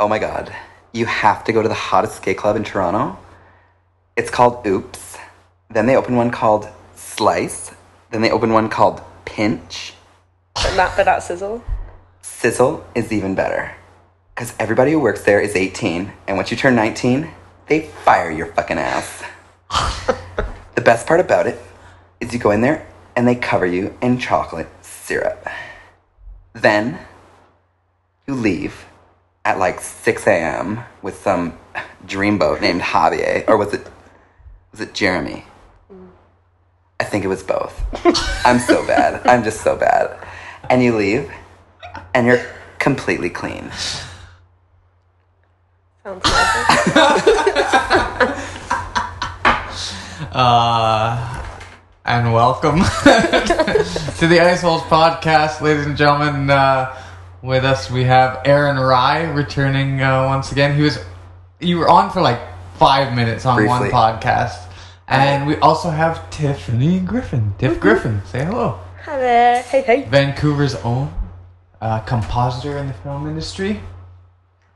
oh my god, you have to go to the hottest gay club in Toronto. It's called Oops. Then they open one called Slice. Then they open one called Pinch. But not, but not sizzle. Sizzle is even better. Because everybody who works there is 18, and once you turn 19, they fire your fucking ass. the best part about it is you go in there and they cover you in chocolate syrup. Then you leave at like 6 a.m. with some dreamboat named Javier, or was it was it Jeremy? I think it was both. I'm so bad. I'm just so bad. And you leave, and you're completely clean. Sounds lovely. Uh, and welcome to the Iceholes podcast, ladies and gentlemen. Uh, with us, we have Aaron Wry returning uh, once again. He was you were on for like five minutes on one podcast, and we also have Tiffany Griffin. Tiff Griffin, say hello. Hi there. Hey, hey. Vancouver's own uh, compositor in the film industry,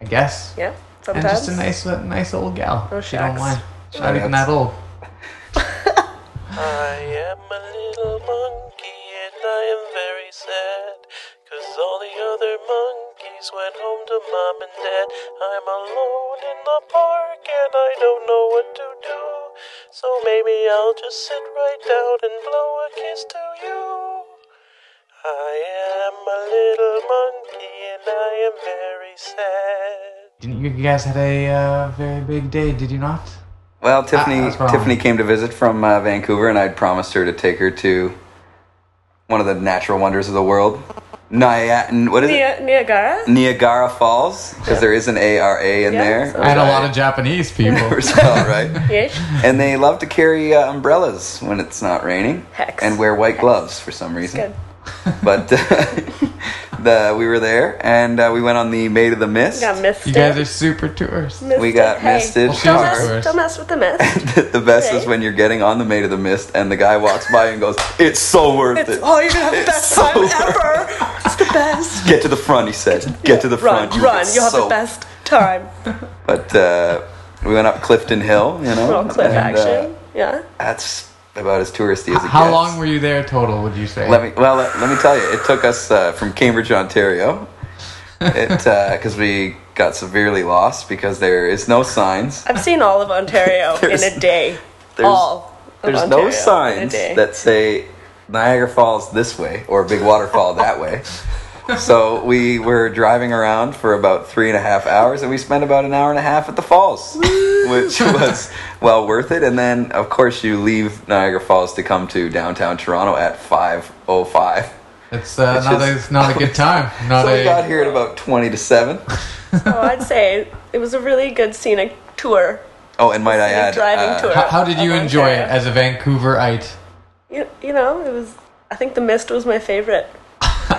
I guess. Yeah, And just a nice, uh, nice old gal. Oh, she don't shucks. mind. She's not even that old. I am a little monkey and I am very sad. Cause all the other monkeys went home to mom and dad. I'm alone in the park and I don't know what to do. So maybe I'll just sit right down and blow a kiss to you. I am a little monkey and I am very sad. Didn't you guys had a uh, very big day? Did you not? Well, Tiffany that's wrong. Tiffany came to visit from uh, Vancouver, and I'd promised her to take her to one of the natural wonders of the world, Nia- what is it? Niagara? Niagara Falls, because there is an A R A in Yeah, there. so- And a lot of Japanese people. so, right? Yes. And they love to carry uh, umbrellas when it's not raining, Hex. and wear white gloves for some reason. Good. But the we were there, and uh, we went on the Maid of the Mist. Got misted. you guys are super tourists. Misted. we got hey. misted Well, Don't hard. mess, don't mess with the mist. the best is when you're getting on the Maid of the Mist and the guy walks by and goes, "It's so worth It's, it." oh, you're gonna have the best so time ever. It's the best. Get to the front, he said. Get to the Run, front. run. get You'll have so- the best time. But uh, we went up Clifton Hill, you know. Little cliff and, uh, action. yeah. that's about as touristy as it How gets. long were you there total? Would you say? Let me well. Let, let me tell you, it took us uh, from Cambridge, Ontario. It because we got severely lost because there is no signs. I've seen all of Ontario in a day. there's- all. There's Ontario no signs that say Niagara Falls this way or Big Waterfall that way. So we were driving around for about three and a half hours, and we spent about an hour and a half at the falls, which was well worth it. And then, of course, you leave Niagara Falls to come to downtown Toronto at five oh five. It's uh, It's not, a, just- it's not a good time. Not So a, we got here at about twenty to seven. Oh, I'd say it was a really good scenic tour. Oh, and might I add, driving uh, tour. How, how did you of enjoy it as a Vancouverite? You, you know, it was. I think the mist was my favorite.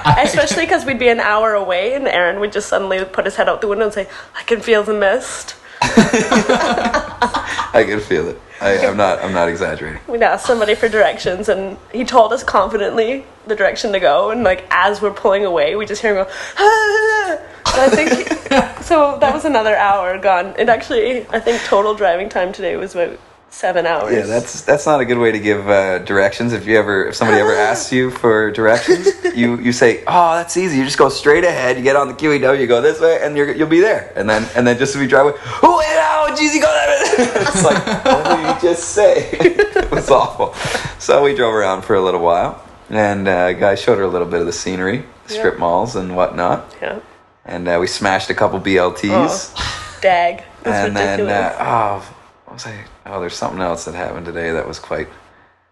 Especially because we'd be an hour away and Aaron would just suddenly put his head out the window and say, I can feel the mist. I can feel it. I, I'm not. I'm not exaggerating. We'd ask somebody for directions and he told us confidently the direction to go. And like as we're pulling away, we just hear him go, ah! I think, so that was another hour gone. It actually, I think total driving time today was about seven hours. Yeah, that's that's not a good way to give uh, directions. If you ever, if somebody ever asks you for directions, you you say, "Oh, that's easy. You just go straight ahead. You get on the QEW, you go this way, and you're, you'll be there." And then and then just as we drive away, oh, oh, geez, you go that way. it's like, what did you just say? it was awful. So we drove around for a little while, and uh, guy showed her a little bit of the scenery, strip Yeah. malls and whatnot, Yeah. and uh, we smashed a couple BLTs. Oh, dag. That's and then ridiculous. uh, oh, was I? Oh, there's something else that happened today that was quite.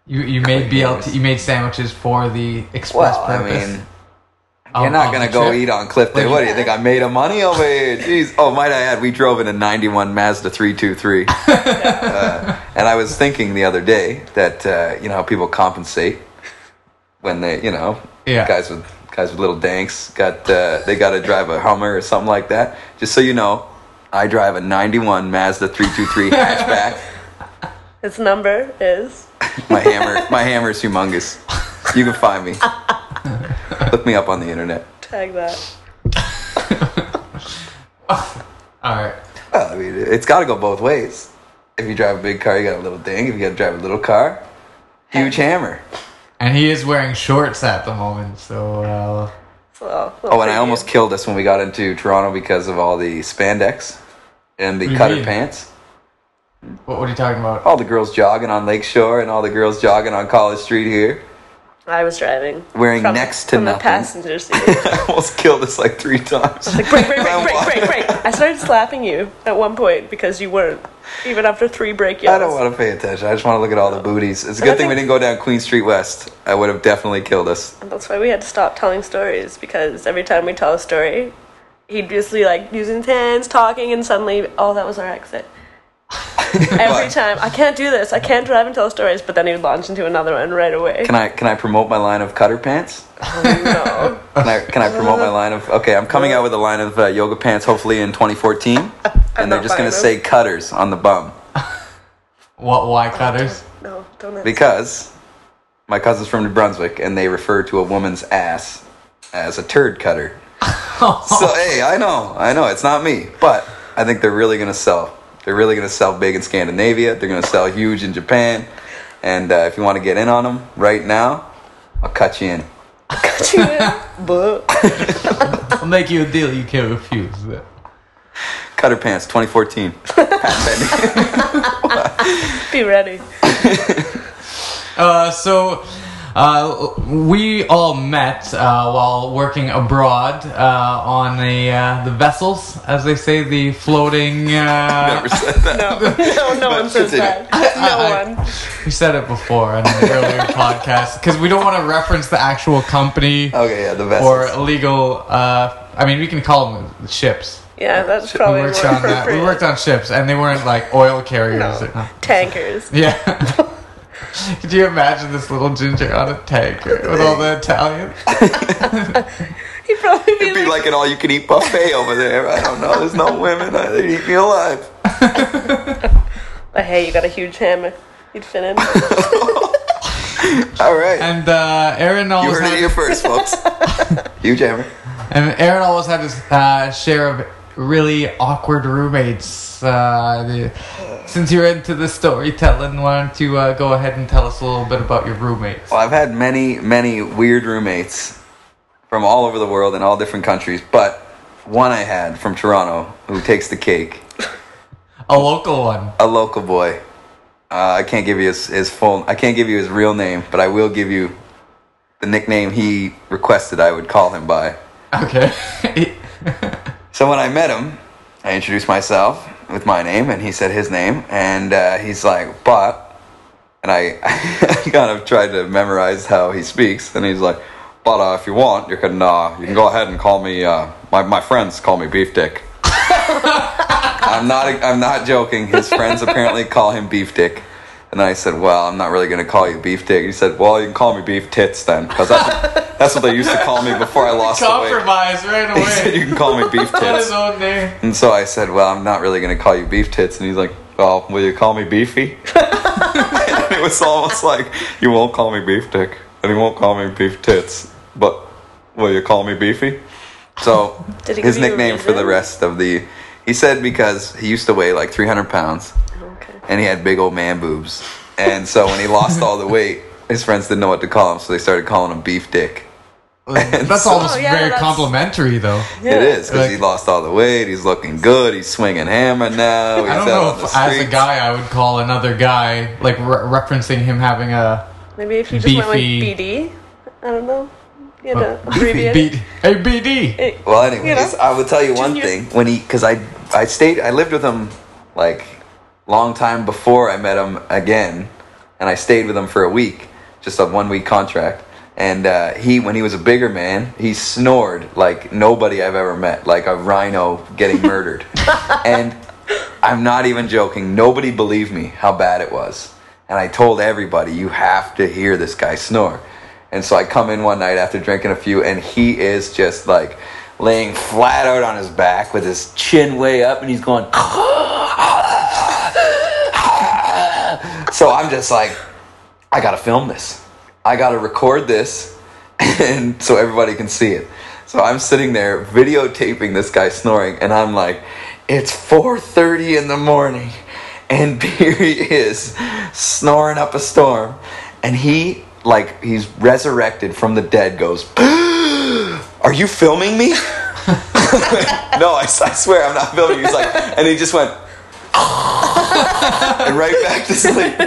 You you made. BLT. You made sandwiches for the express Well, I purpose. mean, you're not gonna go trip. eat on Cliff Day. What do you think? I made a money over here. Jeez. Oh, might I add, we drove in a '91 Mazda 323, uh, and I was thinking the other day that uh, you know how people compensate when they, you know, Yeah. guys with guys with little danks got uh, they got to drive a Hummer or something like that. Just so you know, I drive a '91 Mazda 323 hatchback. His number is. My hammer, my hammer is humongous. You can find me. Look me up on the internet. Tag that. All right. Well, I mean, it's got to go both ways. If you drive a big car, you got a little thing. If you got to drive a little car, huge hammer. And he is wearing shorts at the moment, so uh, So, Oh, and I almost killed us when we got into Toronto because of all the spandex and the What do you cutter mean? pants. what, what are you talking about? All the girls jogging on Lakeshore and all the girls jogging on College Street here, I was driving. wearing next to from nothing. the passenger seat. I almost killed us like three times. Like, break, break, break, break, break, break. I started slapping you at one point because you weren't, even after three break yells. I don't want to pay attention. I just want to look at all the booties. It's a But I good thing we think- didn't go down Queen Street West. I would have definitely killed us. That's why we had to stop telling stories because every time we tell a story, he'd just be like using his hands, talking, and suddenly, oh, that was our exit. Every time, I can't do this. I can't drive and tell stories. But then he would launch into another one right away. Can I can I promote my line of cutter pants? no. Can I can I promote my line of okay? I'm coming out with a line of uh, yoga pants hopefully in 2014, and they're just gonna them. say cutters on the bum What Why cutters? No, don't. answer. because my cousin's from New Brunswick and they refer to a woman's ass as a turd cutter. So hey, I know, I know, it's not me, but I think they're really gonna sell. They're really gonna sell big in Scandinavia. They're gonna sell huge in Japan. And uh, if you want to get in on them right now, I'll cut you in. I'll cut you in, but I'll make you a deal you can't refuse. Cutter pants 2014. Be ready. Uh, so uh, we all met uh, while working abroad uh, on the uh, the vessels, as they say, the floating. Uh, Never said that. No, no, no one says Continue. that. No I- one. we said it before in an earlier podcast because we don't want to reference the actual company Okay, yeah, the vessels. or vessels. illegal. Uh, I mean, we can call them ships. Yeah, that's We probably more worked on that. We worked on ships, and they weren't like oil carriers. No. or- tankers. Yeah. Could you imagine this little ginger on a tanker with all the Italians? He'd probably be, It'd be like, like an all-you-can-eat buffet over there. I don't know. There's no women. They'd eat me alive. "Oh, "Hey, you got a huge hammer. You'd fit in." All right. And uh, Aaron You always heard it here first, folks. Huge hammer. and Aaron always had his uh, share of really awkward roommates. Uh, since you're into the storytelling, why don't you uh, go ahead and tell us a little bit about your roommates? Well, I've had many, many weird roommates from all over the world in all different countries, but one I had from Toronto who takes the cake. A local one. A local boy. Uh, I can't give you his, his full. I can't give you his real name, but I will give you the nickname he requested I would call him by. Okay. So when I met him, I introduced myself with my name, and he said his name, and uh, he's like, "But," and I, I kind of tried to memorize how he speaks, and he's like, "But uh, if you want, you can uh, you can go ahead and call me. Uh, my my friends call me Beef Dick." I'm not I'm not joking. His friends apparently call him Beef Dick. And I said, "Well, I'm not really going to call you Beef Dick." He said, "Well, you can call me Beef Tits then, because that's, that's what they used to call me before I lost the weight." Compromise right He said, "You can call me Beef Tits." his own name. And so I said, "Well, I'm not really going to call you beef tits." And he's like, "Well, will you call me beefy?" and it was almost like, "You won't call me beef dick, and you won't call me beef tits, but will you call me beefy?" So Did he his give you a nickname for the reason? rest of the, he said because he used to weigh like 300 pounds, Okay. and he had big old man boobs, and so when he lost all the weight, his friends didn't know what to call him, so they started calling him beef dick. Um, that's so- almost Oh, yeah, very that's- complimentary, though. Yeah. It is because he lost all the weight. He's looking good. He's swinging hammer now. He's I don't know if, as a guy, I would call another guy like re- referencing him having a Maybe if you just went like BD. I don't know. You know, beefy abbreviate. beat. Hey, BD. Well, anyways, You know, I will tell you one junior- thing. When he, because I, I stayed, I lived with him like long time before I met him again, and I stayed with him for a week, just a one week contract. And uh, he, when he was a bigger man, he snored like nobody I've ever met, like a rhino getting murdered. and I'm not even joking. Nobody believed me how bad it was. And I told everybody, you have to hear this guy snore. And so I come in one night after drinking a few, and he is just like laying flat out on his back with his chin way up, and he's going. so I'm just like, I gotta film this. I gotta record this, and so everybody can see it. So I'm sitting there videotaping this guy snoring, and I'm like, it's 4:30 in the morning, and here he is snoring up a storm, and he like he's resurrected from the dead. Goes, are you filming me? no, I, I swear I'm not filming. He's like, and he just went. and right back to sleep.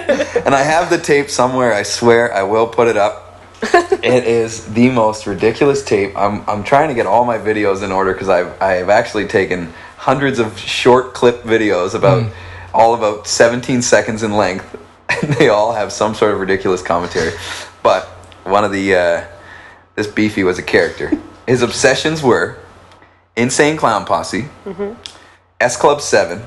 And I have the tape somewhere. I swear I will put it up it is the most ridiculous tape. I'm I'm trying to get all my videos in order because I've I've actually taken hundreds of short clip videos about all about 17 seconds in length, and they all have some sort of ridiculous commentary. But one of the uh, this beefy was a character. His obsessions were Insane Clown Posse, S Club Seven.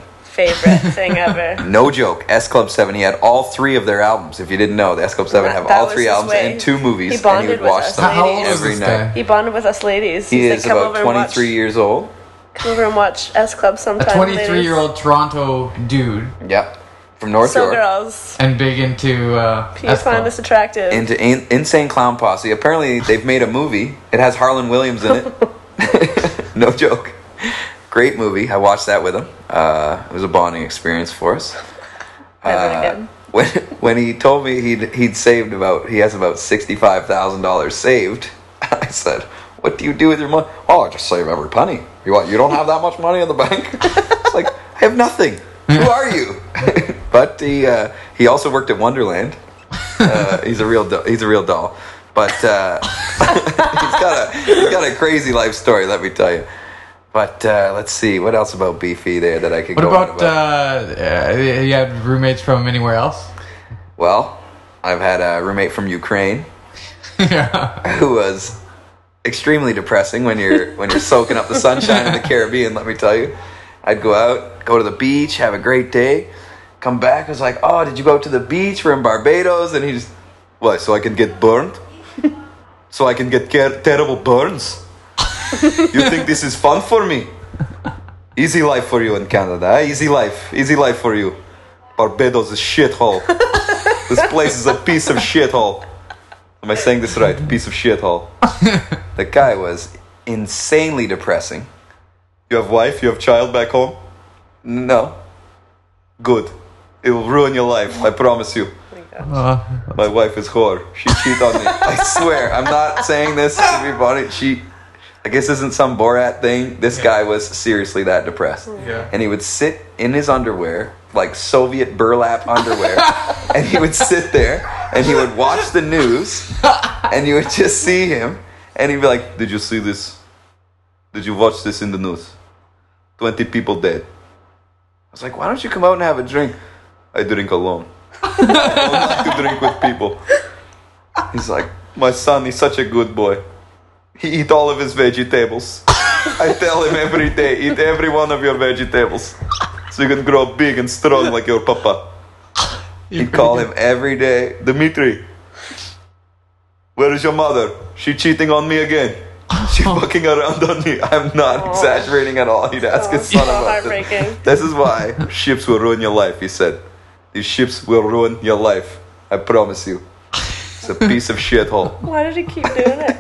Favorite thing ever. No joke, S Club Seven. He had all three of their albums. If you didn't know, the S Club Seven That- have that all three albums way. and two movies, He and bonded he would with watch us them How, how old was every night. guy? He bonded with us ladies. He He's is like, come about over and watch, 23 years old. Come over and watch S Club sometime. A sometime. 23 ladies. year old Toronto dude Yep, from North So York. girls, and big into uh, you S find Club. this attractive? Into in- Insane Clown Posse. Apparently, they've made a movie. It has Harland Williams in it. no joke. Great movie. I watched that with him. Uh, it was a bonding experience for us. Uh, when when he told me he'd he'd saved about he has about sixty five thousand dollars saved, I said, "What do you do with your money?" Oh, I just save every penny. You what? You don't have that much money in the bank? it's like I have nothing. Who are you? but he uh, he also worked at Wonderland. Uh, he's a real do- he's a real doll. But uh, he's got a he's got a crazy life story. Let me tell you. But uh, let's see what else about Beefy there that I could What go on about, uh, uh, you had roommates from anywhere else? Well, I've had a roommate from Ukraine yeah. who was extremely depressing when you're when you're soaking up the sunshine in the Caribbean. Let me tell you, I'd go out, go to the beach, have a great day, come back. I was like, "Oh, did you go to the beach? We're in Barbados." And he just, "What? So I can get burned? so I can get ter- terrible burns? You think this is fun for me? Easy life for you in Canada. Eh? Easy life, easy life for you. Barbados is shithole. this place is a piece of shithole." Am I saying this right? Piece of shithole. the guy was insanely depressing. You have wife? You have child back home? No. Good. It will ruin your life. I promise you. Uh, My wife is whore. She cheat on me. I swear. I'm not saying this to be funny. She, I guess, this isn't some Borat thing. This guy was seriously that depressed. Yeah. And he would sit in his underwear, like Soviet burlap underwear, and he would sit there and he would watch the news, and you would just see him, and he'd be like, "Did you see this? Did you watch this in the news? Twenty people dead." I was like, "Why don't you come out and have a drink?" I drink alone. I don't like to drink with people. He's like, my son, he's such a good boy. He eat all of his vegetables. I tell him every day, eat every one of your vegetables. So you can grow big and strong like your papa. He call him every day, Dimitri. Where is your mother? She cheating on me again. She oh. fucking around on me. I'm not oh. exaggerating at all. He'd ask his son so about this. This is why ships will ruin your life, he said. These ships will ruin your life. I promise you. It's a piece of shithole. Why did he keep doing it?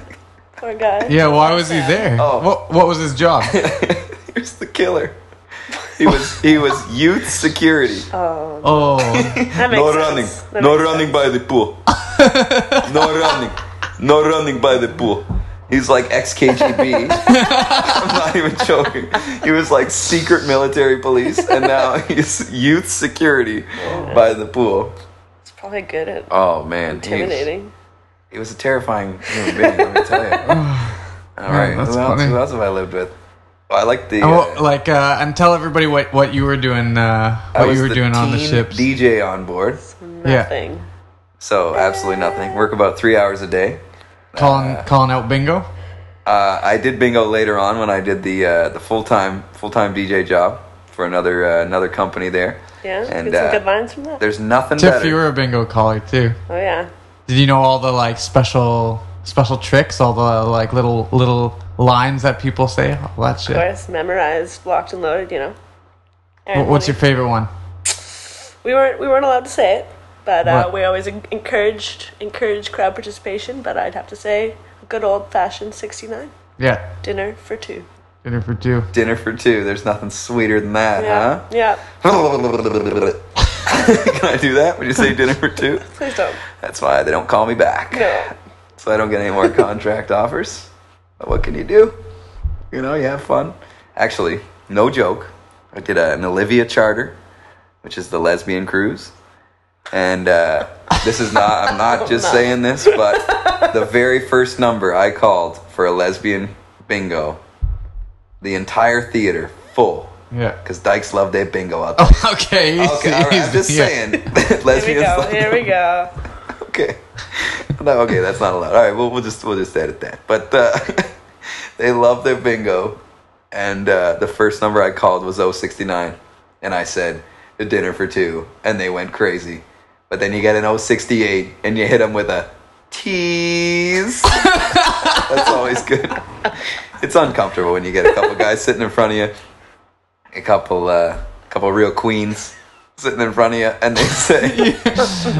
Poor guy. yeah, why was he there? Oh. What, what was his job? he was the killer. He was he was youth security. Oh, Oh, that makes No sense. running. That No makes running by the pool. No running. No running by the pool. He's like ex KGB. I'm not even joking. He was like secret military police, and now he's youth security oh. by the pool. It's probably good at Oh man, he- intimidating. He was a terrifying human being, let me tell you. All right, that's who else, funny. who else have I lived with? Oh, I like the. Oh, uh, like, uh, and tell everybody what, what you were doing, uh, what you were doing on the ship. DJ on board, Yeah. Nothing. so absolutely nothing. Work about three hours a day. calling, calling out bingo. Uh, I did bingo later on when I did the uh, the full time full time DJ job for another uh, another company there. Yeah. And, Get some uh, good lines from that. There's nothing Tiff, better. you were a bingo caller too. Oh yeah. Did you know all the like special special tricks, all the like little little lines that people say, all that shit? Of shit? course, memorized, locked and loaded. You know. Aaron, What's what your favorite one? We weren't we weren't allowed to say it, but uh, we always en- encouraged encouraged crowd participation. But I'd have to say, good old fashioned sixty nine. Yeah, Dinner for two. dinner for two. Dinner for two. There's nothing sweeter than that, Yeah. Yeah. Can I do that? Would you say dinner for two? Please don't. That's why they don't call me back. No. So I don't get any more contract offers. But what can you do? You know, you have fun. Actually, no joke. I did an Olivia charter, which is the lesbian cruise. And uh, this is not, I'm not just No. saying this, but the very first number I called for a lesbian bingo, the entire theater full. Yeah. Because dykes love their bingo out there. okay. easy, Okay, all right, I'm just yeah. saying. Here we go. love Here we go. okay. No, okay, that's not allowed. All right, we'll, we'll just we'll just edit that. But uh, they love their bingo, and uh, the first number I called was 069, and I said a dinner for two, and they went crazy. But then you get an 068, and you hit them with a tease. that's always good. It's uncomfortable when you get a couple guys sitting in front of you, a couple uh, couple real queens sitting in front of you, and they say.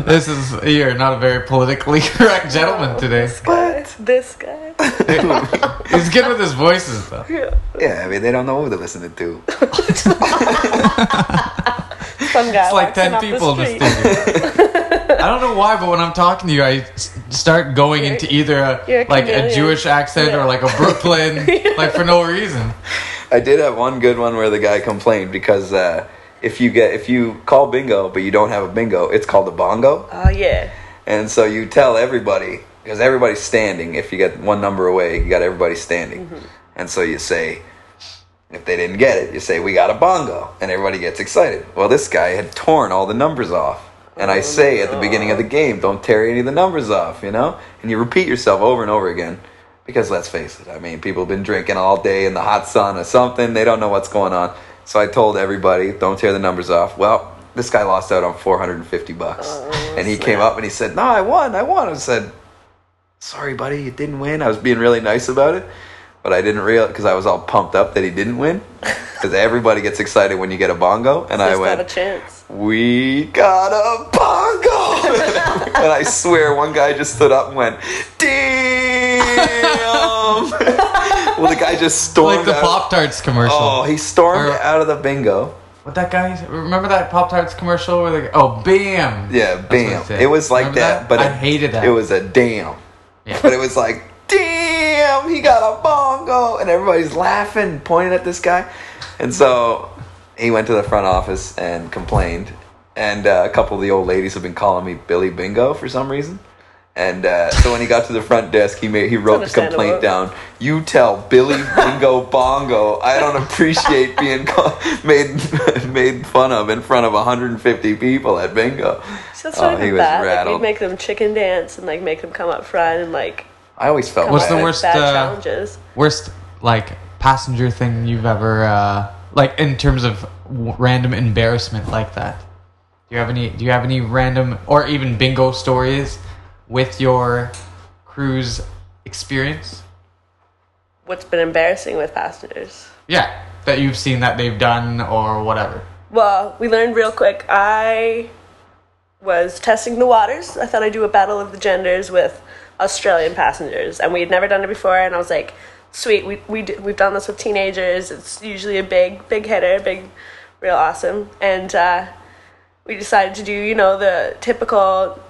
This is you're not a very politically correct gentleman today. Guy, This guy. He's good with his voices though. Yeah. Yeah, I mean they don't know who they're listening to. Some guy. It's like ten off the people in the studio. I don't know why, but when I'm talking to you, I start going You're- into either a, a like a. Jewish accent Yeah. or like a Brooklyn, like for no reason. I did have one good one where the guy complained because uh, if you get if you call bingo but you don't have a bingo, it's called a bongo, Oh yeah. and so you tell everybody because everybody's standing. If you get one number away, you got everybody standing, and so you say. If they didn't get it, you say we got a bongo, and everybody gets excited. Well, this guy had torn all the numbers off, and I say at the beginning of the game, don't tear any of the numbers off, you know. And you repeat yourself over and over again, because let's face it, I mean, people have been drinking all day in the hot sun or something. They don't know what's going on. So I told everybody, don't tear the numbers off. Well, this guy lost out on 450 bucks, oh, and he came up and he said, "No, I won, I won." I said, sorry, buddy, you didn't win. I was being really nice about it, but I didn't realize because I was all pumped up that he didn't win. Because everybody gets excited when you get a bongo, and I went, not a chance. "We got a bongo!" and I swear, one guy just stood up and went, "Damn!" well, the guy just stormed Like the out. Pop Tarts commercial. Oh, he stormed Or- out of the bingo. What that guy? Remember that Pop Tarts commercial where they oh bam Yeah, bam. it was like Remember that, but I it- hated that. It was a damn. Yeah. But it was like, damn, he got a bongo, and everybody's laughing, pointing at this guy, and so he went to the front office and complained, and uh, a couple of the old ladies have been calling me Billy Bingo for some reason. And uh, so when he got to the front desk, he made he wrote the complaint down. You tell Billy Bingo Bongo I don't appreciate being call- made made fun of in front of 150 people at bingo. So that's Oh, not he even was bad. Like, rattled. you'd make them chicken dance and like make them come up front and like I always felt What's the worst, bad uh, challenges. worst like passenger thing you've ever uh like in terms of w- random embarrassment like that do you have any do you have any random or even bingo stories with your cruise experience What's been embarrassing with passengers? yeah that you've seen that they've done or whatever Well, we learned real quick. I was testing the waters. I thought I'd do a battle of the genders with Australian passengers, and we had never done it before. And I was like, "Sweet, we we we've done this with teenagers. It's usually a big big hitter, big, real awesome." And uh, we decided to do you know the typical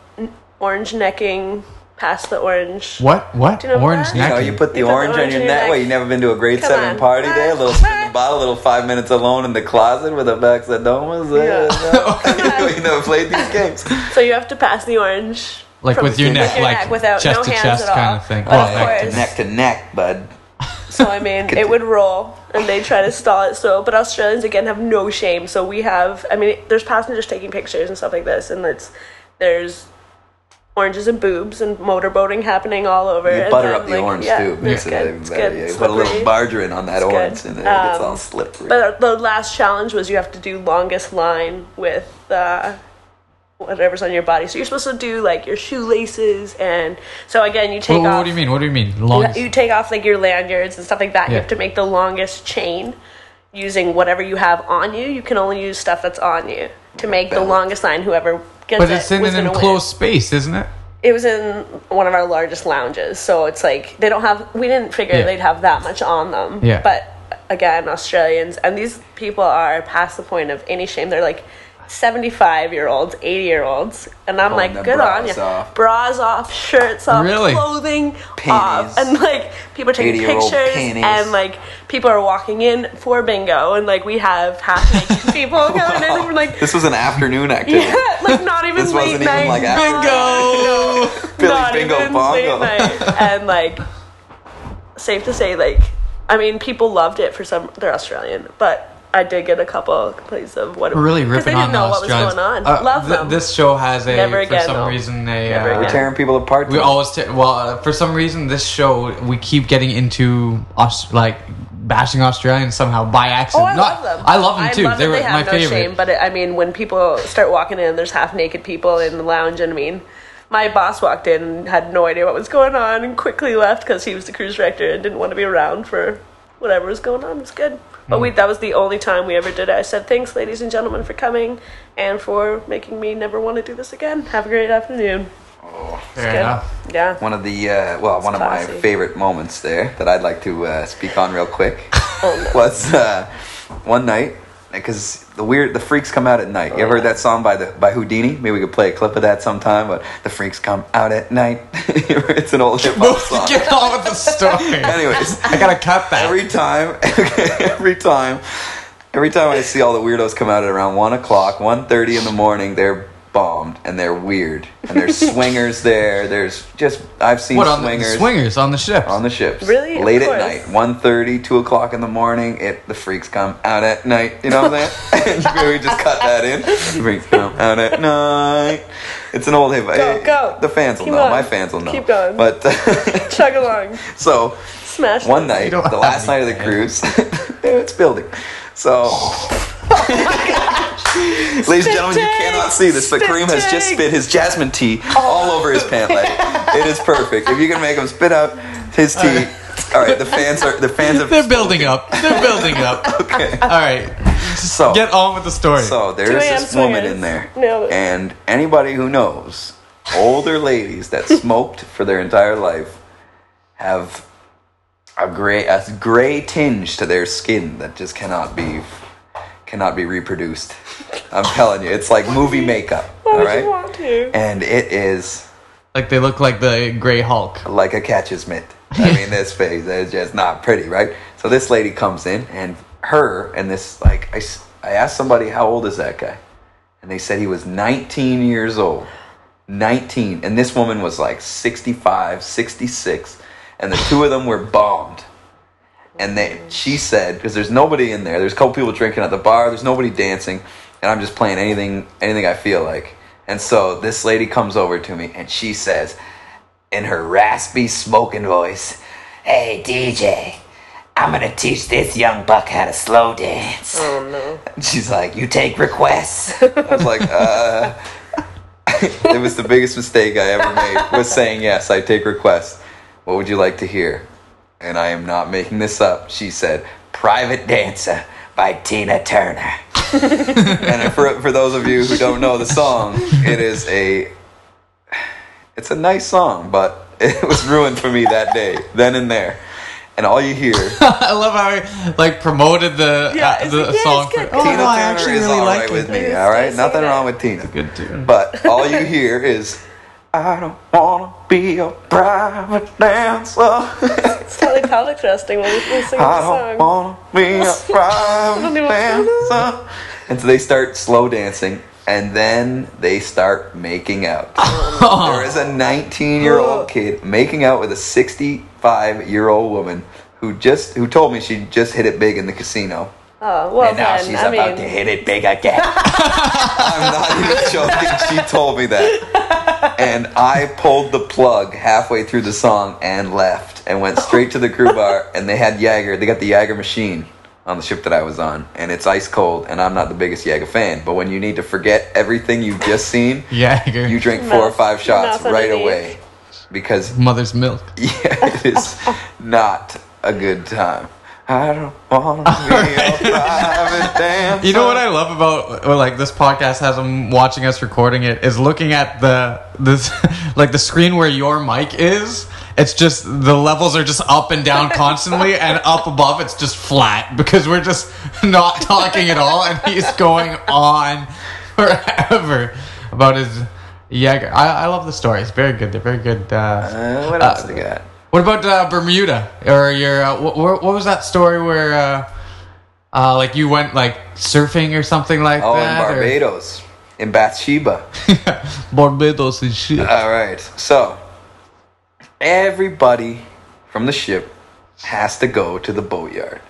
orange necking past the orange. what what Do you know orange that? You know, necking you put the You put the orange on your your neck. neck. What, you never been to a grade Come seven on. party day? A little spin the bottle, a little five minutes alone in the closet with a Baxadomas? Yeah. Yeah. you never played these games. So you have to pass the orange. like with your neck your like without chest no to hands chest at all. kind of thing But oh neck to Neck to neck, bud. So I mean, it would roll, and they try to stall it. So, but Australians again have no shame. So we have, I mean, there's passengers taking pictures and stuff like this, and it's there's oranges and boobs and motorboating happening all over. You and butter then, up the like, orange yeah, too. It's Makes it good. It's good. You It's put a little margarine on that It's orange, good. and it gets all Um, slippery. But the last challenge was you have to do longest line with uh, whatever's on your body. So you're supposed to do like your shoelaces, and so again you take what, off. what do you mean what do you mean You, long you take off like your lanyards and stuff like that. You have to make the longest chain using whatever you have on you. You can only use stuff that's on you to make the longest line. Whoever but it it's in an enclosed space isn't it it was in one of our largest lounges, so it's like they don't have. We didn't figure Yeah. they'd have that much on them. Yeah. But again, Australians and these people are past the point of any shame. They're like. 75 year olds, 80 year olds, and I'm Pulling like, their good on you. off. Bras off, shirts off, Really? clothing Panties. off, and like people are taking pictures, panties. and like people are walking in for bingo, and like we have half naked people coming in, and we're like, This was an afternoon activity. yeah, like not even This late wasn't night. even like after Bingo! Billy not Bingo even Bongo. late night. and like, safe to say, like, I mean, people loved it for some. They're Australian, but I did get a couple complaints of what We're really 'cause ripping they didn't on know the what was Australians. going on. Uh, Love th- them. This show has a Never for again, some though. reason a Never uh, We're again. tearing people apart. we always ta- well uh, for some reason this show we keep getting into us like bashing Australians somehow by Oh, accident. I Not- love them. I love them too. love they that were they have my no favorite. Shame, but it, I mean, when people start walking in, there's half naked people in the lounge, and I mean, my boss walked in and had no idea what was going on, and quickly left because he was the cruise director and didn't want to be around for whatever was going on. It was good. But Hmm. we that was the only time we ever did it. I said thanks, ladies and gentlemen, for coming and for making me never want to do this again. Have a great afternoon. Fair Good. enough. Yeah. One of the uh, well, one of my favorite moments there that I'd like to uh, speak on real quick Oh, no. was uh, one night because the weird the freaks come out at night. You ever heard oh, that song by the by Whodini? Maybe we could play a clip of that sometime. But the freaks come out at night. it's an old hip hop song. Get on with the story. Anyways, I gotta cut that. every time, every time, every time I see all the weirdos come out at around one o'clock, 1.30 in the morning, they're bombed and they're weird and there's swingers there. There's just I've seen what on the swingers swingers on the ship? on the ships. Really? Late at course. night, 1.30, 2 o'clock in the morning. It the freaks come out at night. You know what I'm saying? we just cut that in. The freaks come out at night. It's an old hip. Go, go. The fans will Keep know. on. My fans will know. Keep going. But Chug along. so Smash. one this. night, the last night of the cruise, it's building. So, ladies and gentlemen, you cannot see this, but take. Kareem has just Spit spit his jasmine tea oh. all over his pant leg. It is perfect. If you can make him spit out his tea, all right. The fans are the fans have. They're building up. They're building up. Okay. All right, So get on with the story. so there 2 is a.m. this woman in there, Nailed and anybody who knows older ladies that smoked for their entire life have a gray a gray tinge to their skin that just cannot be cannot be reproduced. I'm telling you, it's like movie makeup. Why All would you want to? and it is like they look like the Gray Hulk. like a catcher's mitt. I mean, this face is just not pretty, right? So this lady comes in, and her and this like I, I asked somebody how old is that guy, and they said he was 19 years old. 19, and this woman was like 65, 66, and the two of them were bombed. And they, she said, because there's nobody in there. There's a couple people drinking at the bar. There's nobody dancing, and I'm just playing anything, anything I feel like. And so this lady comes over to me, and she says, in her raspy, smoking voice, "Hey DJ, I'm gonna teach this young buck how to slow dance." Oh no. She's like, "You take requests?" I was like, "Uh." it was the biggest mistake I ever made was saying yes. I take requests. What would you like to hear? And I am not making this up. She said, "Private Dancer" by Tina Turner. and for for those of you who don't know the song, it is a it's a nice song, but it was ruined for me that day, then and there. And all you hear, I love how he like promoted the Yeah, uh, the like, yeah, song. it's good. for- oh Tina no, I actually is really all like right it. with me. All right, nothing singing wrong with Tina. It's a Good tune. But all you hear is, I don't wanna be a private dancer. It's totally pelvic thrusting when we we sing I the don't song. wanna be a private dancer. And so they start slow dancing, and then they start making out. There is a 19 year old kid making out with a 65 year old woman who just who told me she just hit it big in the casino. Oh well, and now then, she's I about mean, to hit it big again. I'm not even joking. She told me that. And I pulled the plug halfway through the song and left and went straight to the crew bar. And they had Jaeger. They got the Jaeger machine on the ship that I was on. And it's ice cold. And I'm not the biggest Jaeger fan. But when you need to forget everything you've just seen, Jaeger. you drink four or five shots right away. Because Mother's milk. yeah, it is not a good time. I don't want to be a private dancer. You know what I love about well, like this podcast has them watching us recording it is looking at the this like the screen where your mic is. It's just the levels are just up and down constantly, and up above it's just flat because we're just not talking at all, and he's going on forever about his Jaeger. I, I love the stories. Very good. They're very good. Uh, Uh, what else we got? What about uh, Bermuda or your uh, what, what was that story where uh, uh, like you went like surfing or something like that? Oh, in that? or- Barbados, in Bathsheba. Barbados and shit. All right. So everybody from the ship has to go to the boatyard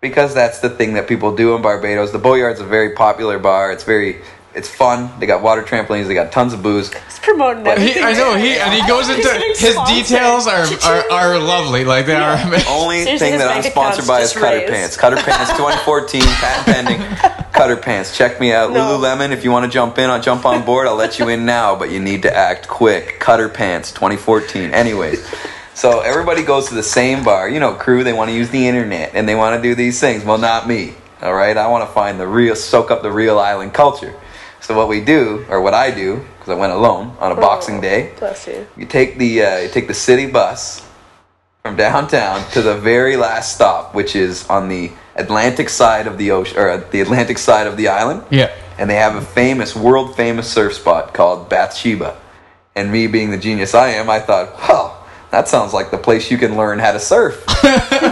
because that's the thing that people do in Barbados. The boatyard's a very popular bar. It's very it's fun. They got water trampolines. They got tons of booze. He's promoting He, everything. I know he and he goes into his sponsored. details are, are are lovely. Like they are. amazing. Only Seriously, thing his that I'm bank sponsored account's by is just Cutter raised. Pants. Cutter Pants 2014, patent pending. Cutter Pants. Check me out. No. Lululemon, if you want to jump in, I'll jump on board. I'll let you in now, but you need to act quick. Cutter Pants 2014. Anyways, so everybody goes to the same bar. You know, crew, they want to use the internet and they want to do these things. Well, not me. All right? I want to find the real, soak up the real island culture. So what we do, or what I do, because I went alone on a Boxing Day, Bless you. you take the uh, you take the city bus from downtown to the very last stop, which is on the Atlantic side of the ocean or uh, the Atlantic side of the island. Yeah. And they have a famous, world famous surf spot called Bathsheba. And me being the genius I am, I thought, well, that sounds like the place you can learn how to surf.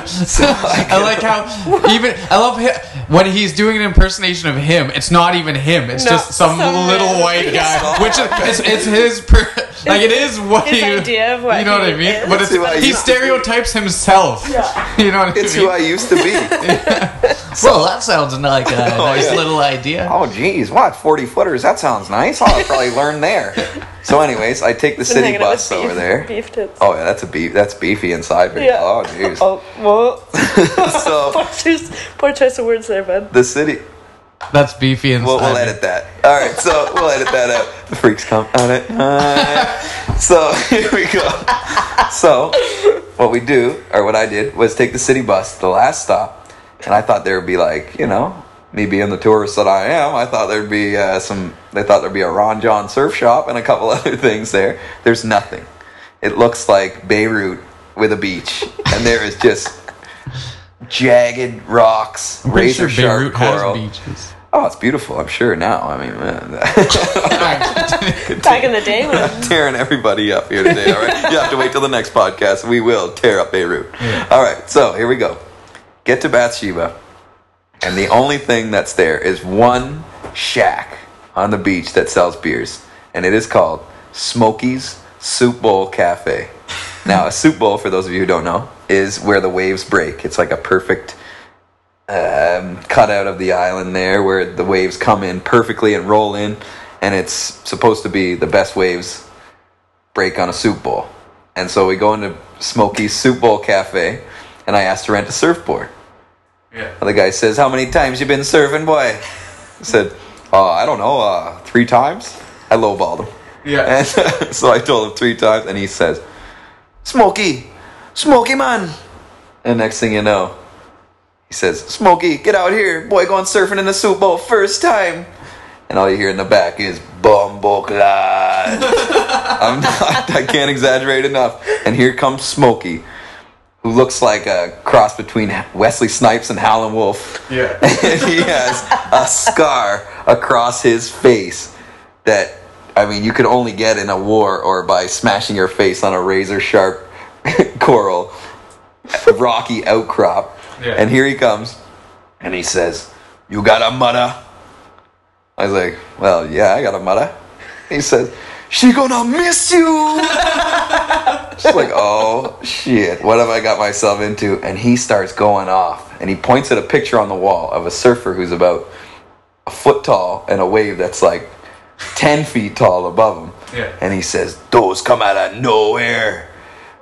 so I, I like how even I love him, when he's doing an impersonation of him. It's not even him. It's No, just some, some little man. white guy, which is it's, it's his per, like it is what His you idea of what you know what I mean. is. But it's, It's he used to be. stereotypes himself. Yeah. You know what it's I mean? who I used to be. well, that sounds like a oh, nice yeah. little idea. Oh, geez, what? 40 footers? That sounds nice. I'll probably learn there. So, anyways, I take the Been city hanging out bus beef- over there. Beef tits. Oh, yeah, that's a beef. That's beefy inside me. Yeah. Oh, jeez. Oh, well. So, poor, choice, poor choice of words there, bud. the city. That's beefy and We'll, we'll edit that. All right, so we'll edit that out. The freaks come on it. Uh, so here we go. So what we do, or what I did, was take the city bus to the last stop, and I thought there would be like, you know, me being the tourist that I am, I thought there'd be uh, some. They thought there'd be a Ron Jon surf shop and a couple other things there. There's nothing. It looks like Beirut with a beach, and there is just jagged rocks, I'm razor sure sharp Beirut coral. has beaches. Oh, it's beautiful. I'm sure now. I mean, man, Back in the day when tearing everybody up here today. All right, you have to wait till the next podcast. We will tear up Beirut. All right, so here we go. Get to Bathsheba, and the only thing that's there is one shack on the beach that sells beers, and it is called Smoky's Soup Bowl Cafe. Now, a soup bowl, for those of you who don't know, is where the waves break. It's like a perfect um, cutout of the island there where the waves come in perfectly and roll in, and it's supposed to be the best waves break on a soup bowl. And so we go into Smoky's Soup Bowl Cafe, and I asked to rent a surfboard. Yeah. And the guy says, "How many times you been surfing, boy?" I said, "Oh, I don't know, uh, three times." I lowballed him. Yeah. And so I told him three times, and he says, Smokey, Smokey man. And next thing you know, he says, Smokey, get out here. Boy going surfing in the soup bowl first time. And all you hear in the back is Bumbo Clad. I'm not, I can't exaggerate enough. And here comes Smokey, who looks like a cross between Wesley Snipes and Howlin' Wolf Yeah. and he has a scar across his face that I mean you could only get in a war or by smashing your face on a razor sharp coral rocky outcrop. Yeah. And here he comes and he says, You got a mother? I was like, Well, yeah, I got a mother. He says, She gonna miss you. She's like, oh shit, what have I got myself into? And he starts going off, and he points at a picture on the wall of a surfer who's about a foot tall and a wave that's like ten feet tall above him. Yeah. And he says, "Those come out of nowhere."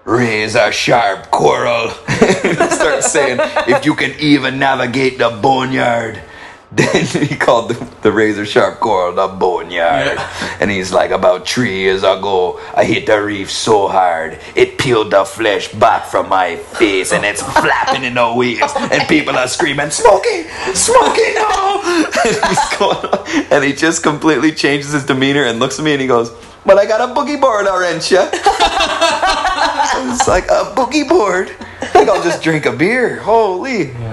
Razor sharp coral. he starts saying, "If you can even navigate the boneyard, Then he called the, the razor sharp coral the boneyard. Yeah. And he's like, about three years ago, I hit the reef so hard, it peeled the flesh back from my face and it's flapping in the waves. And people are screaming, Smokey! Smokey, no! And, he's going and he just completely changes his demeanor and looks at me and he goes, But I got a boogie board, aren't ya? it's like, a boogie board? I think I'll just drink a beer. Holy.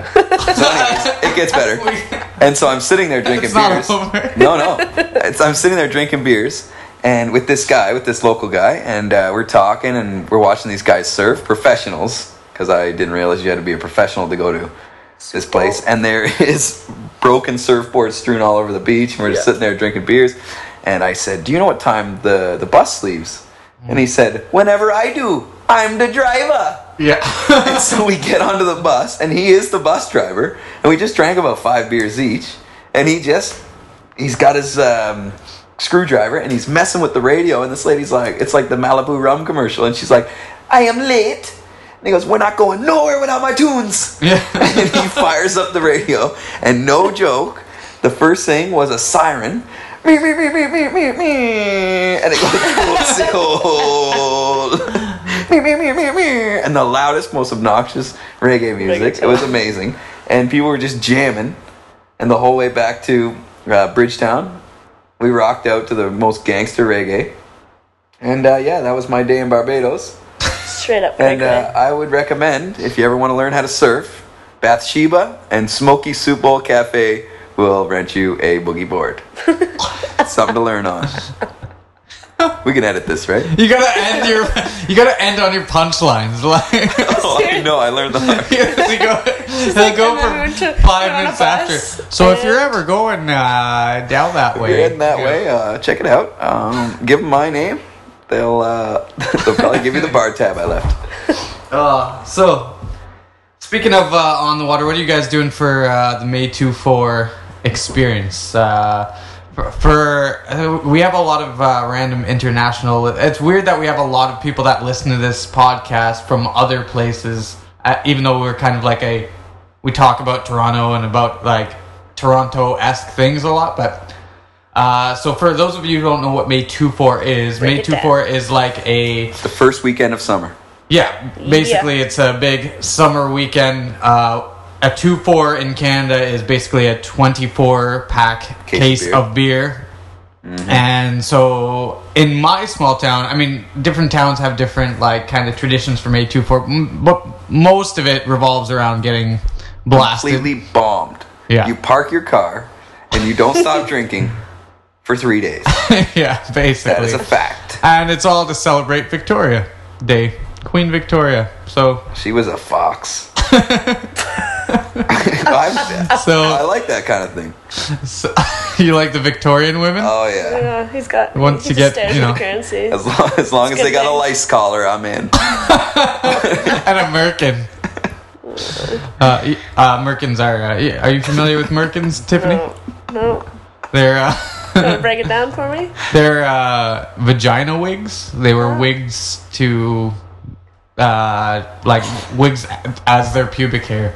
So anyways, it gets better. And so I'm sitting there drinking It's not beers. over. No, no. It's, I'm sitting there drinking beers and with this guy, with this local guy, and uh, we're talking and we're watching these guys surf, professionals, because I didn't realize you had to be a professional to go to this place. And there is broken surfboards strewn all over the beach, and we're just Yeah. sitting there drinking beers. And I said, "Do you know what time the the bus leaves?" And he said, "Whenever I do, I'm the driver." Yeah. And so we get onto the bus, and he is the bus driver, and we just drank about five beers each, and he just he's got his um, screwdriver, and he's messing with the radio, and this lady's like, it's like the Malibu rum commercial, and she's like, I am late. And he goes, We're not going nowhere without my tunes. yeah. and he fires up the radio, and no joke, the first thing was a siren. Me, me, me, me, me, me, me. And it goes cold. Me, me, me, me, me. And the loudest, most obnoxious reggae music. It was amazing. And people were just jamming. And the whole way back to uh, Bridgetown, we rocked out to the most gangster reggae. And uh, yeah, that was my day in Barbados. Straight up. And uh, I would recommend, if you ever want to learn how to surf, Bathsheba and Smoky Soup Bowl Cafe will rent you a boogie board. Something to learn on. We can edit this, right? You gotta end your. You gotta end on your punchlines. Like. Oh, I know. I learned the hard. they go, they like, go and then we went for five minutes after. So if you're ever going uh, down that If way, you're heading that yeah. way, uh, check it out. Um, give them my name. They'll uh, they'll probably give you the bar tab I left. Uh, so, speaking of uh, on the water, what are you guys doing for uh, the May 2 4 experience? Uh, for, for uh, we have a lot of uh, random international. It's weird that we have a lot of people that listen to this podcast from other places, uh, even though we're kind of like a we talk about Toronto and about like Toronto esque things a lot, but. Uh, so for those of you who don't know what May 2-4 is, Break May it down. 2-4 is like a The first weekend of summer. yeah, basically it's a big summer weekend. A two four in Canada is basically a twenty four pack Case case, of beer. of beer. Mm-hmm. And so in my small town, I mean, different towns have different like kind of traditions for a two four, but most of it revolves around getting blasted. Completely bombed. Yeah. You park your car and you don't stop drinking for three days. yeah, basically. That is a fact. and it's all to celebrate Victoria Day, Queen Victoria. So, She was a fox. I, so, I like that kind of thing. so you like the Victorian women? Oh yeah. Yeah, he's got. Once he you get, stares you at know- currency. As long as, long as Good they got a thing. lice collar, I'm in. and a merkin. Uh, uh, merkins are. Uh, are you familiar with merkins, Tiffany? No, no. They're uh, break it down for me? they're uh, vagina wigs. They were Oh. wigs to uh, like wigs as their pubic hair,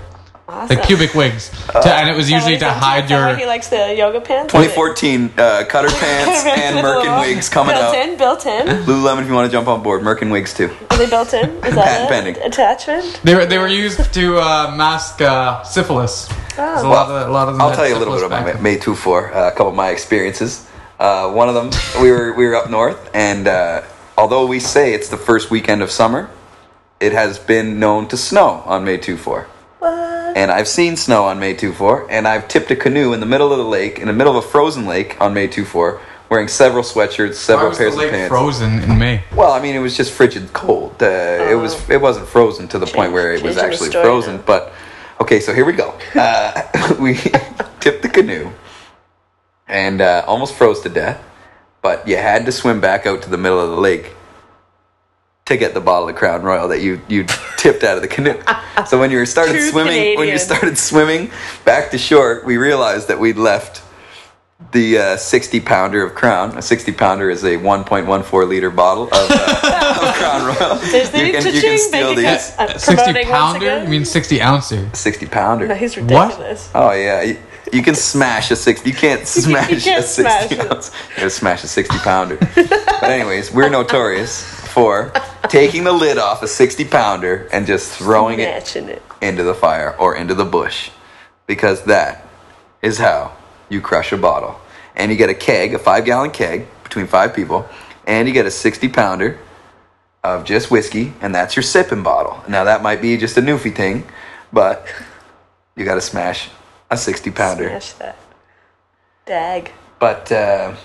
Awesome. like pubic wigs, to, and it was usually to hide Is that why your. He likes the yoga pants. 2014 uh, cutter pants and Merkin wigs coming built out. in, built in. Lululemon, if you want to jump on board, Merkin wigs too. Are they built in? Is that a pending. attachment? They were they were used to uh, mask uh, syphilis. There's a Oh. lot of a lot of them. I'll tell you a little bit syphilis about back May, May 2 4, uh, a couple of my experiences. Uh, one of them, we were we were up north, and uh, although we say it's the first weekend of summer, it has been known to snow on May 2 4. What? And I've seen snow on May 2 4, and I've tipped a canoe in the middle of the lake, in the middle of a frozen lake on May 2 4, wearing several sweatshirts, Why several was the pairs of lake pants. frozen in May? Well, I mean, it was just frigid cold. Uh, It was. It wasn't frozen to the point where it was changing the actually story frozen. now. But okay, so here we go. Uh, we tipped the canoe and uh, almost froze to death. But you had to swim back out to the middle of the lake to get the bottle of Crown Royal that you you tipped out of the canoe. So when you started True swimming, when you started swimming back to shore, we realized that we'd left the uh, 60 pounder of Crown. A 60 pounder is a 1.14 liter bottle of, uh, of Crown Royal. You can, you can steal these. Uh, Sixty pounder? again. You mean sixty ouncer? 60 pounder. No, he's What? ridiculous. Oh yeah, you, You can smash a sixty. You can't smash can't a sixty smash ounce. You gotta smash a sixty pounder. but anyways, we're notorious for taking the lid off a sixty pounder and just throwing it it. into the fire or into the bush, because that is how you crush a bottle. And you get a keg, a five gallon keg between five people, and you get a sixty pounder of just whiskey, and that's your sipping bottle. Now that might be just a newfie thing, but you got to smash a sixty pounder. Smash that. Dag. But uh,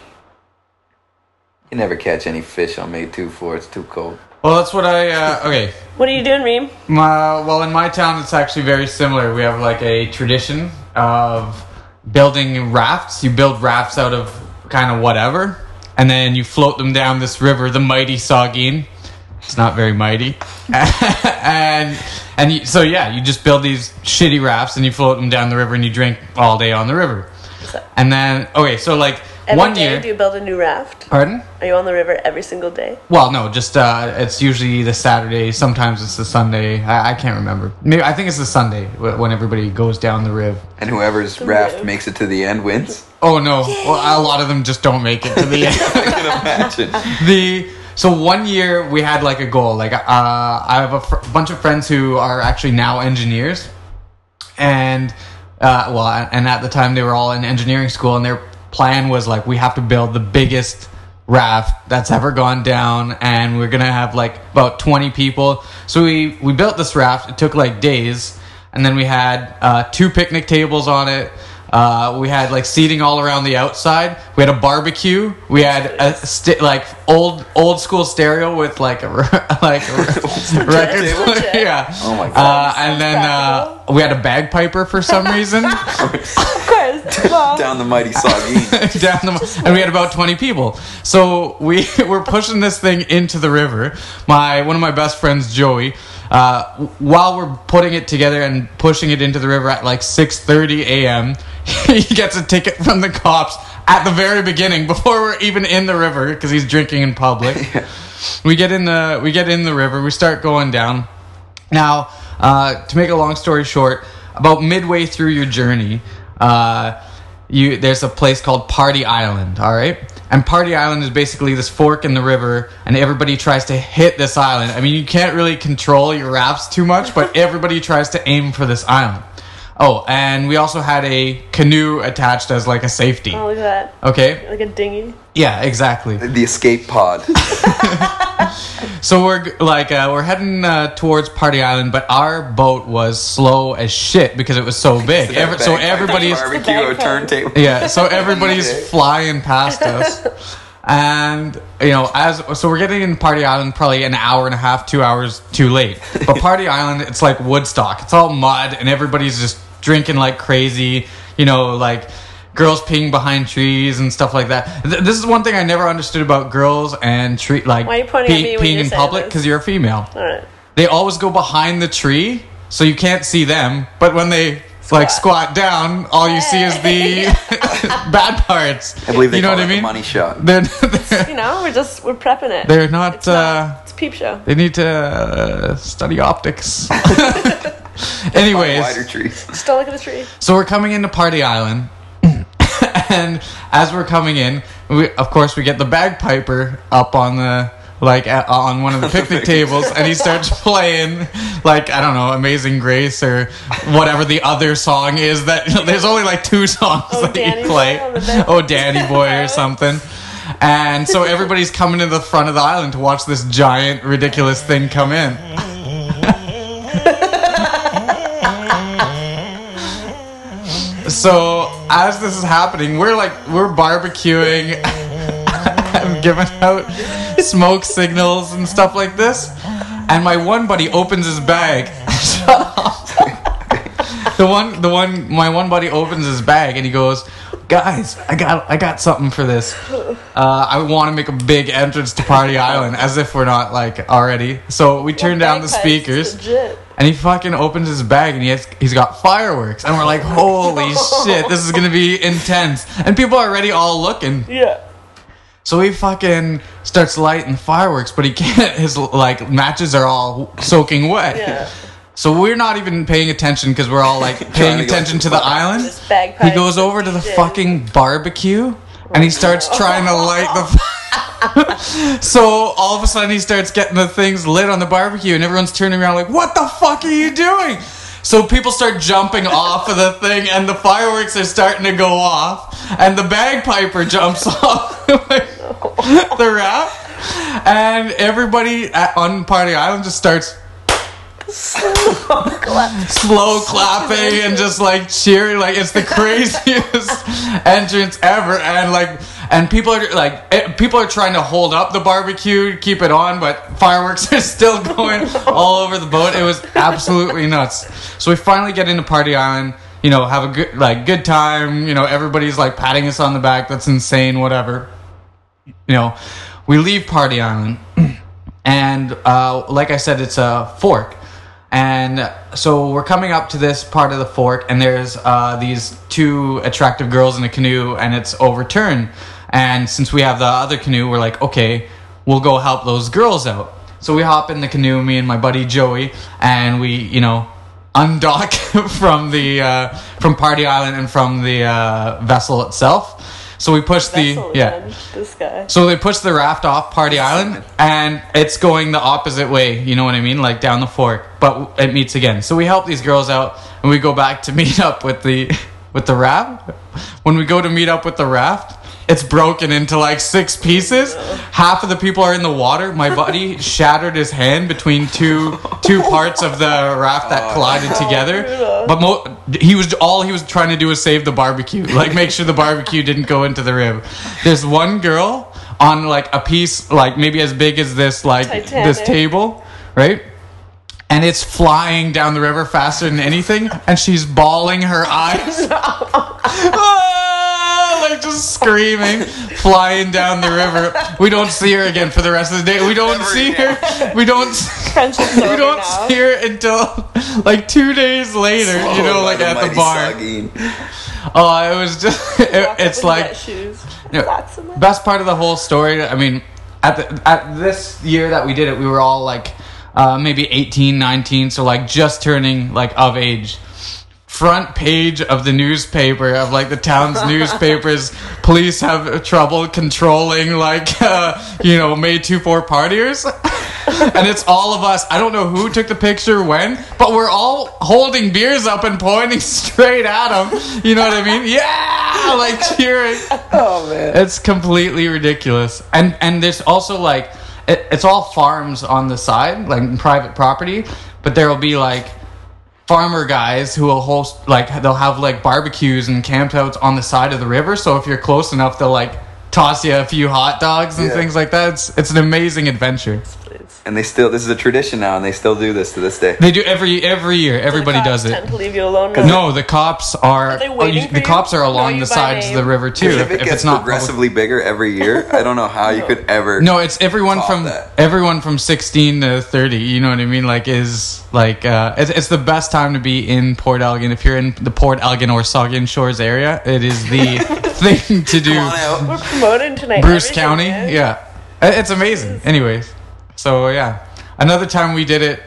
you never catch any fish on May 2 4. It's too cold. Well, that's what I. Uh, okay. What are you doing, Reem? My, well, in my town, it's actually very similar. We have like a tradition of building rafts. You build rafts out of kind of whatever, and then you float them down this river, the mighty Saugeen. It's not very mighty, and and you, so yeah, you just build these shitty rafts and you float them down the river and you drink all day on the river. And then okay, so like Every one day year. do you build a new raft? Pardon? Are you on the river every single day? Well, no, just uh, it's usually the Saturday. Sometimes it's the Sunday. I, I can't remember. Maybe I think it's the Sunday wh- when everybody goes down the river. And whoever's raft makes it to the end wins. Oh no! Well, a lot of them just don't make it to the end. I can imagine. the so one year we had like a goal. Like uh, I have a fr- bunch of friends who are actually now engineers, and uh, well, and at the time they were all in engineering school, and their plan was like we have to build the biggest raft that's ever gone down and we're gonna have like about 20 people so we we built this raft it took like days and then we had uh, two picnic tables on it uh, we had like seating all around the outside. We had a barbecue. We had a st- like old old school stereo with like a like a r- record. table? yeah. Oh my god. Uh, and then uh, we had a bagpiper for some reason Of course. Well, Down the mighty Saugeen. down the, and we had about 20 people. So we were pushing this thing into the river. My one of my best friends, Joey, uh, while we're putting it together and pushing it into the river at like 6:30 a.m., he gets a ticket from the cops at the very beginning before we're even in the river because he's drinking in public. We get in the we get in the river. We start going down. Now, uh, to make a long story short, about midway through your journey, uh, you there's a place called Party Island. All right, and Party Island is basically this fork in the river, and everybody tries to hit this island. I mean, you can't really control your rafts too much, but everybody tries to aim for this island. Oh, and we also had a canoe attached as like a safety. oh, look at that. Okay. Like a dinghy. Yeah, exactly. the escape pod. So we're like uh, we're heading uh, towards Party Island, but our boat was slow as shit because it was so big. Every, so everybody's barbecue, a bagpipe. turntable. yeah, so everybody's flying past us, and you know as so we're getting in Party Island probably an hour and a half, two hours too late. But Party Island, it's like Woodstock. It's all mud, and everybody's just drinking like crazy. You know, like girls peeing behind trees and stuff like that. Th- this is one thing I never understood about girls and tree like Why are you pointing at pee- me when peeing you're in saying public this? because you're a female. All right. They always go behind the tree, so you can't see them. But when they like squat down, all you see is the bad parts. I believe they you know call what it I mean. the money shot. They're, they're, You know, we're just we're prepping it. they're not. it's, uh, not, it's a peep show. they need to uh, study optics. Anyways, Wider Anyways, trees. Just don't look at the tree. so we're coming into Party Island, and as we're coming in, we, of course we get the bagpiper up on the like at, on one of the picnic tables, and he starts playing like I don't know, Amazing Grace or whatever the other song is. That there's only like two songs Oh, that Danny you play. Boy on the back. Oh, Danny Boy or something. And so everybody's coming to the front of the island to watch this giant, ridiculous thing come in. So as this is happening, we're like we're barbecuing, I'm giving out smoke signals and stuff like this. And my one buddy opens his bag. Shut up. the one, the one, my one buddy opens his bag and he goes, "Guys, I got, I got something for this. Uh, I want to make a big entrance to Party Island, as if we're not like already." So we turn down the speakers. Legit. And he fucking opens his bag and he has, he's got fireworks. And we're like, holy shit, this is gonna be intense. And people are already all looking. Yeah. So he fucking starts lighting fireworks, but he can't, his like matches are all soaking wet. Yeah. So we're not even paying attention because we're all like paying attention to to the the island. He goes over to the fucking barbecue and he starts trying to light the. so all of a sudden he starts getting the things lit on the barbecue and everyone's turning around like, "What the fuck are you doing?" So people start jumping off of the thing and the fireworks are starting to go off and the bagpiper jumps off the raft and everybody at, on Party Island just starts slow clapping and just like cheering like it's the craziest entrance ever and like and people are like eh, people are trying to hold up the barbecue keep it on but fireworks are still going all over the boat it was absolutely nuts so we finally get into party island you know have a good like good time you know everybody's like patting us on the back that's insane whatever you know we leave party island and uh, like I said, it's a fork. And so we're coming up to this part of the fork, and there's uh, these two attractive girls in a canoe, and it's overturned. And since we have the other canoe, we're like, okay, we'll go help those girls out. So we hop in the canoe, me and my buddy Joey, and we, you know, undock from the uh, from Party Island and from the uh, vessel itself. So we push the Vessel yeah. again, This guy. So they push the raft off Party Island, and it's going the opposite way. You know what I mean, like down the fork, but it meets again. So we help these girls out, and we go back to meet up with the with the raft. When we go to meet up with the raft, it's broken into like six pieces. Half of the people are in the water. My buddy shattered his hand between two two parts of the raft that collided together. But mo- he was all he was trying to do was save the barbecue, like make sure the barbecue didn't go into the rib. There's one girl on like a piece like maybe as big as this like this table, right? And it's flying down the river faster than anything, and she's bawling her eyes. Like just screaming, flying down the river. We don't see her again for the rest of the day. We don't Never see again. her. We don't. We don't now. see her until like two days later. you know, like at the mighty bar. Saugeen. Oh, it was just. It, it's like wet shoes. Yeah. Flats best part of the whole story i mean at the at this year that we did it we were all like uh, maybe 18 19 so like just turning like of age front page of the newspaper of like the town's newspapers. Police have trouble controlling like uh, you know may 2-4 partiers. And it's all of us. I don't know who took the picture when but we're all holding beers up and pointing straight at them you know what i mean? Yeah! Like cheering. Oh man. it's completely ridiculous, and and there's also like it, it's all farms on the side, like private property, but there will be like farmer guys who will host like they'll have like barbecues and campouts on the side of the river. So if you're close enough, they'll like toss you a few hot dogs and Yeah. things like that. It's it's an amazing adventure. Please. And they still this is a tradition now, and they still do this to this day. They do every every year. Everybody The does it. Tend to leave you alone. No, the cops are. they oh, you- for the you? cops are along the by sides of the river too. if If, it if gets it's not public- progressively bigger every year, I don't know how you could ever. No, it's everyone from that. everyone from 16 to 30. You know what I mean? Like is like uh, it's, it's the best time to be in Port Elgin. If you're in the Port Elgin or Saugeen Shores area, it is the thing to do. Come on out. We're promoting tonight. Bruce everything, County, man. yeah, it's amazing. Anyways, so yeah, another time we did it,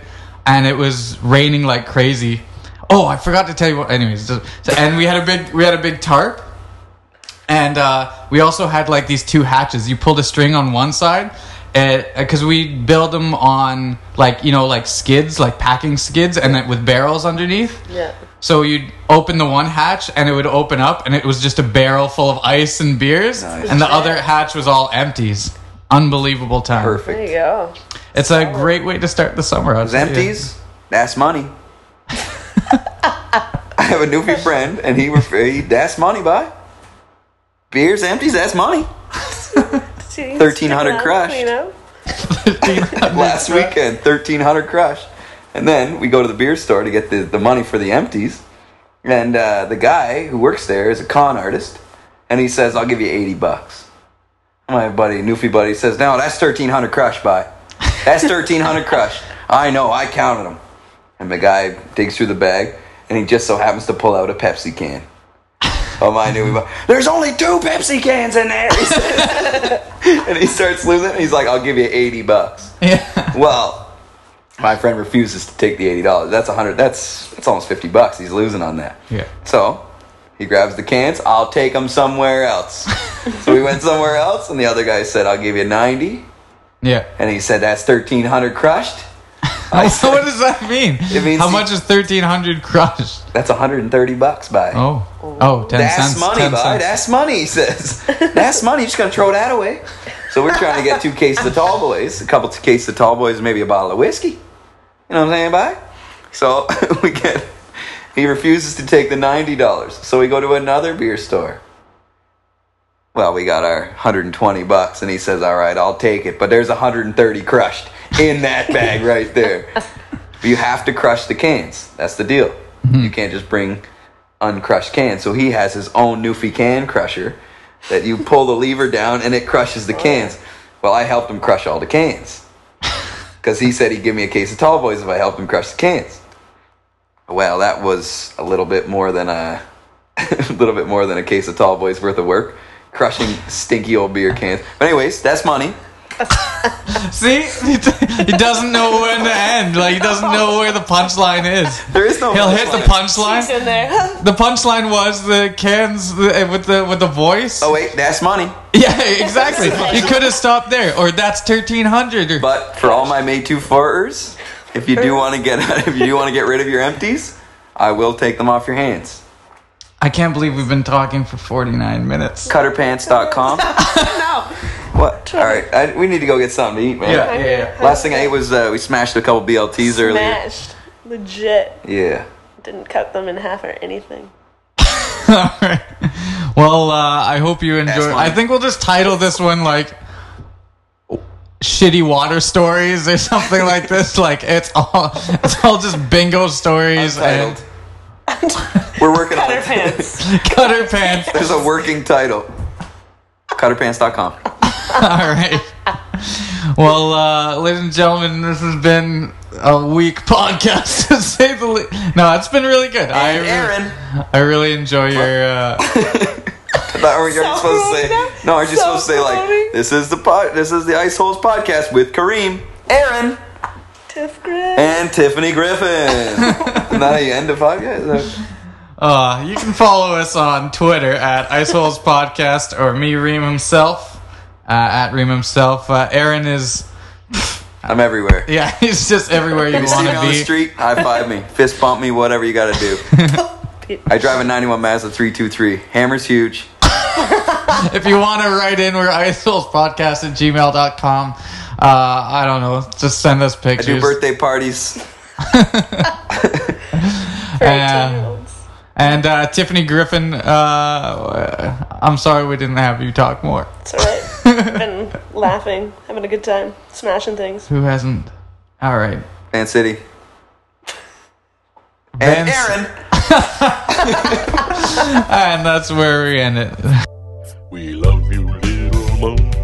and it was raining like crazy. Oh, I forgot to tell you what. Anyways, so, and we had a big we had a big tarp, and uh, we also had like these two hatches. You pulled a string on one side. Because we build them on like you know like skids like packing skids and then with barrels underneath. Yeah. So you'd open the one hatch and it would open up and it was just a barrel full of ice and beers, Nice. and the other hatch was all empties. Unbelievable time. Perfect. There you go. It's a great way to start the summer. I'll Those tell you. empties, that's money. I have a newfie friend, and he refer he that's money by. Beers, empties, that's money. See, 1300 stick around, crushed. You know? Last weekend, thirteen hundred crush, and then we go to the beer store to get the, the money for the empties, and uh, the guy who works there is a con artist, and he says, "I'll give you eighty bucks." My buddy, newfie buddy, says, "No, that's thirteen hundred crush by. That's thirteen hundred crush. I know, I counted them." And the guy digs through the bag, and he just so happens to pull out a Pepsi can. Oh my newfie buddy, there's only two Pepsi cans in there. He says. and he starts losing. He's like, "I'll give you eighty bucks." Yeah. Well, My friend refuses to take the eighty dollars. That's a hundred. That's that's almost fifty bucks. He's losing on that. Yeah. So he grabs the cans. I'll take them somewhere else. so we went somewhere else, and the other guy said, "I'll give you 90. Yeah. And he said, "That's thirteen hundred crushed." I so what does that mean? It means How he- much is thirteen hundred crushed? That's one hundred and thirty bucks, by. Oh, oh, ten That's cents. money, 10 bud. cents. That's money, he says. That's money. You're just going to throw that away. So we're trying to get two cases of tall boys, a couple of cases of tall boys, maybe a bottle of whiskey. You know what I'm saying, bud? So we get, he refuses to take the $90. So we go to another beer store. Well, we got our 120 bucks, and he says, All right, I'll take it. But there's 130 crushed in that bag right there. You have to crush the cans. That's the deal. Hmm. You can't just bring uncrushed cans. So he has his own Newfie can crusher that you pull the lever down and it crushes the cans. Well, I helped him crush all the cans because he said he'd give me a case of Tall Boys if I helped him crush the cans. Well, that was a little bit more than a, a little bit more than a case of Tall Boys worth of work, crushing stinky old beer cans. But anyways, that's money. See, he, doesn't know when to end. Like he doesn't know where the punchline is. There is no. He'll hit the punchline. The punchline was the cans eh, with the with the voice. Oh wait, that's money. Yeah, exactly. You could have stopped there, or that's thirteen hundred. But for all my May two farters, if you do want to get if you do want to get rid of your empties, I will take them off your hands. I can't believe we've been talking for forty nine minutes. Cutterpants.com. no. What? All right, I, we need to go get something to eat, man. Yeah, yeah, yeah. Last thing I ate was uh, we smashed a couple BLTs earlier. Smashed. Legit. Yeah. Didn't cut them in half or anything. Alright. Well, uh, I hope you enjoy. I think we'll just title this one like "Shitty Water Stories" or something like this. Like it's all it's all just bingo stories Titled. We're working on Cutter it. pants. and cutter pants. There's a working title. Cutterpants.com. All right. Well, uh, ladies and gentlemen, this has been a weak podcast to say the least. No, it's been really good. I And really, Aaron. I really enjoy your. Uh, I thought, are you supposed to say? No, aren't you supposed to say like this is the pod, this is the Iceholes podcast with Kareem, Aaron, Tiff Grit. and Tiffany Griffin. Isn't that you end the podcast? Uh, you can follow us on Twitter at Iceholes Podcast or me, Reem himself, uh, at Reem himself. Uh, Aaron is, I'm everywhere. yeah, he's just everywhere you want me to on the be. street, high five me, fist bump me, whatever you got to do. I drive a 91 Mazda 323. Hammer's huge. If you want to write in, we're iceholespodcast at gmail.com. Uh, I don't know, just send us pictures. I pictures. do birthday parties. For Uh, and uh, Tiffany Griffin, uh, I'm sorry we didn't have you talk more. It's alright. I've been laughing, having a good time, smashing things. Who hasn't? All right. Fan City. And Ben's- Aaron. And that's where we end it. We love you, little monkey.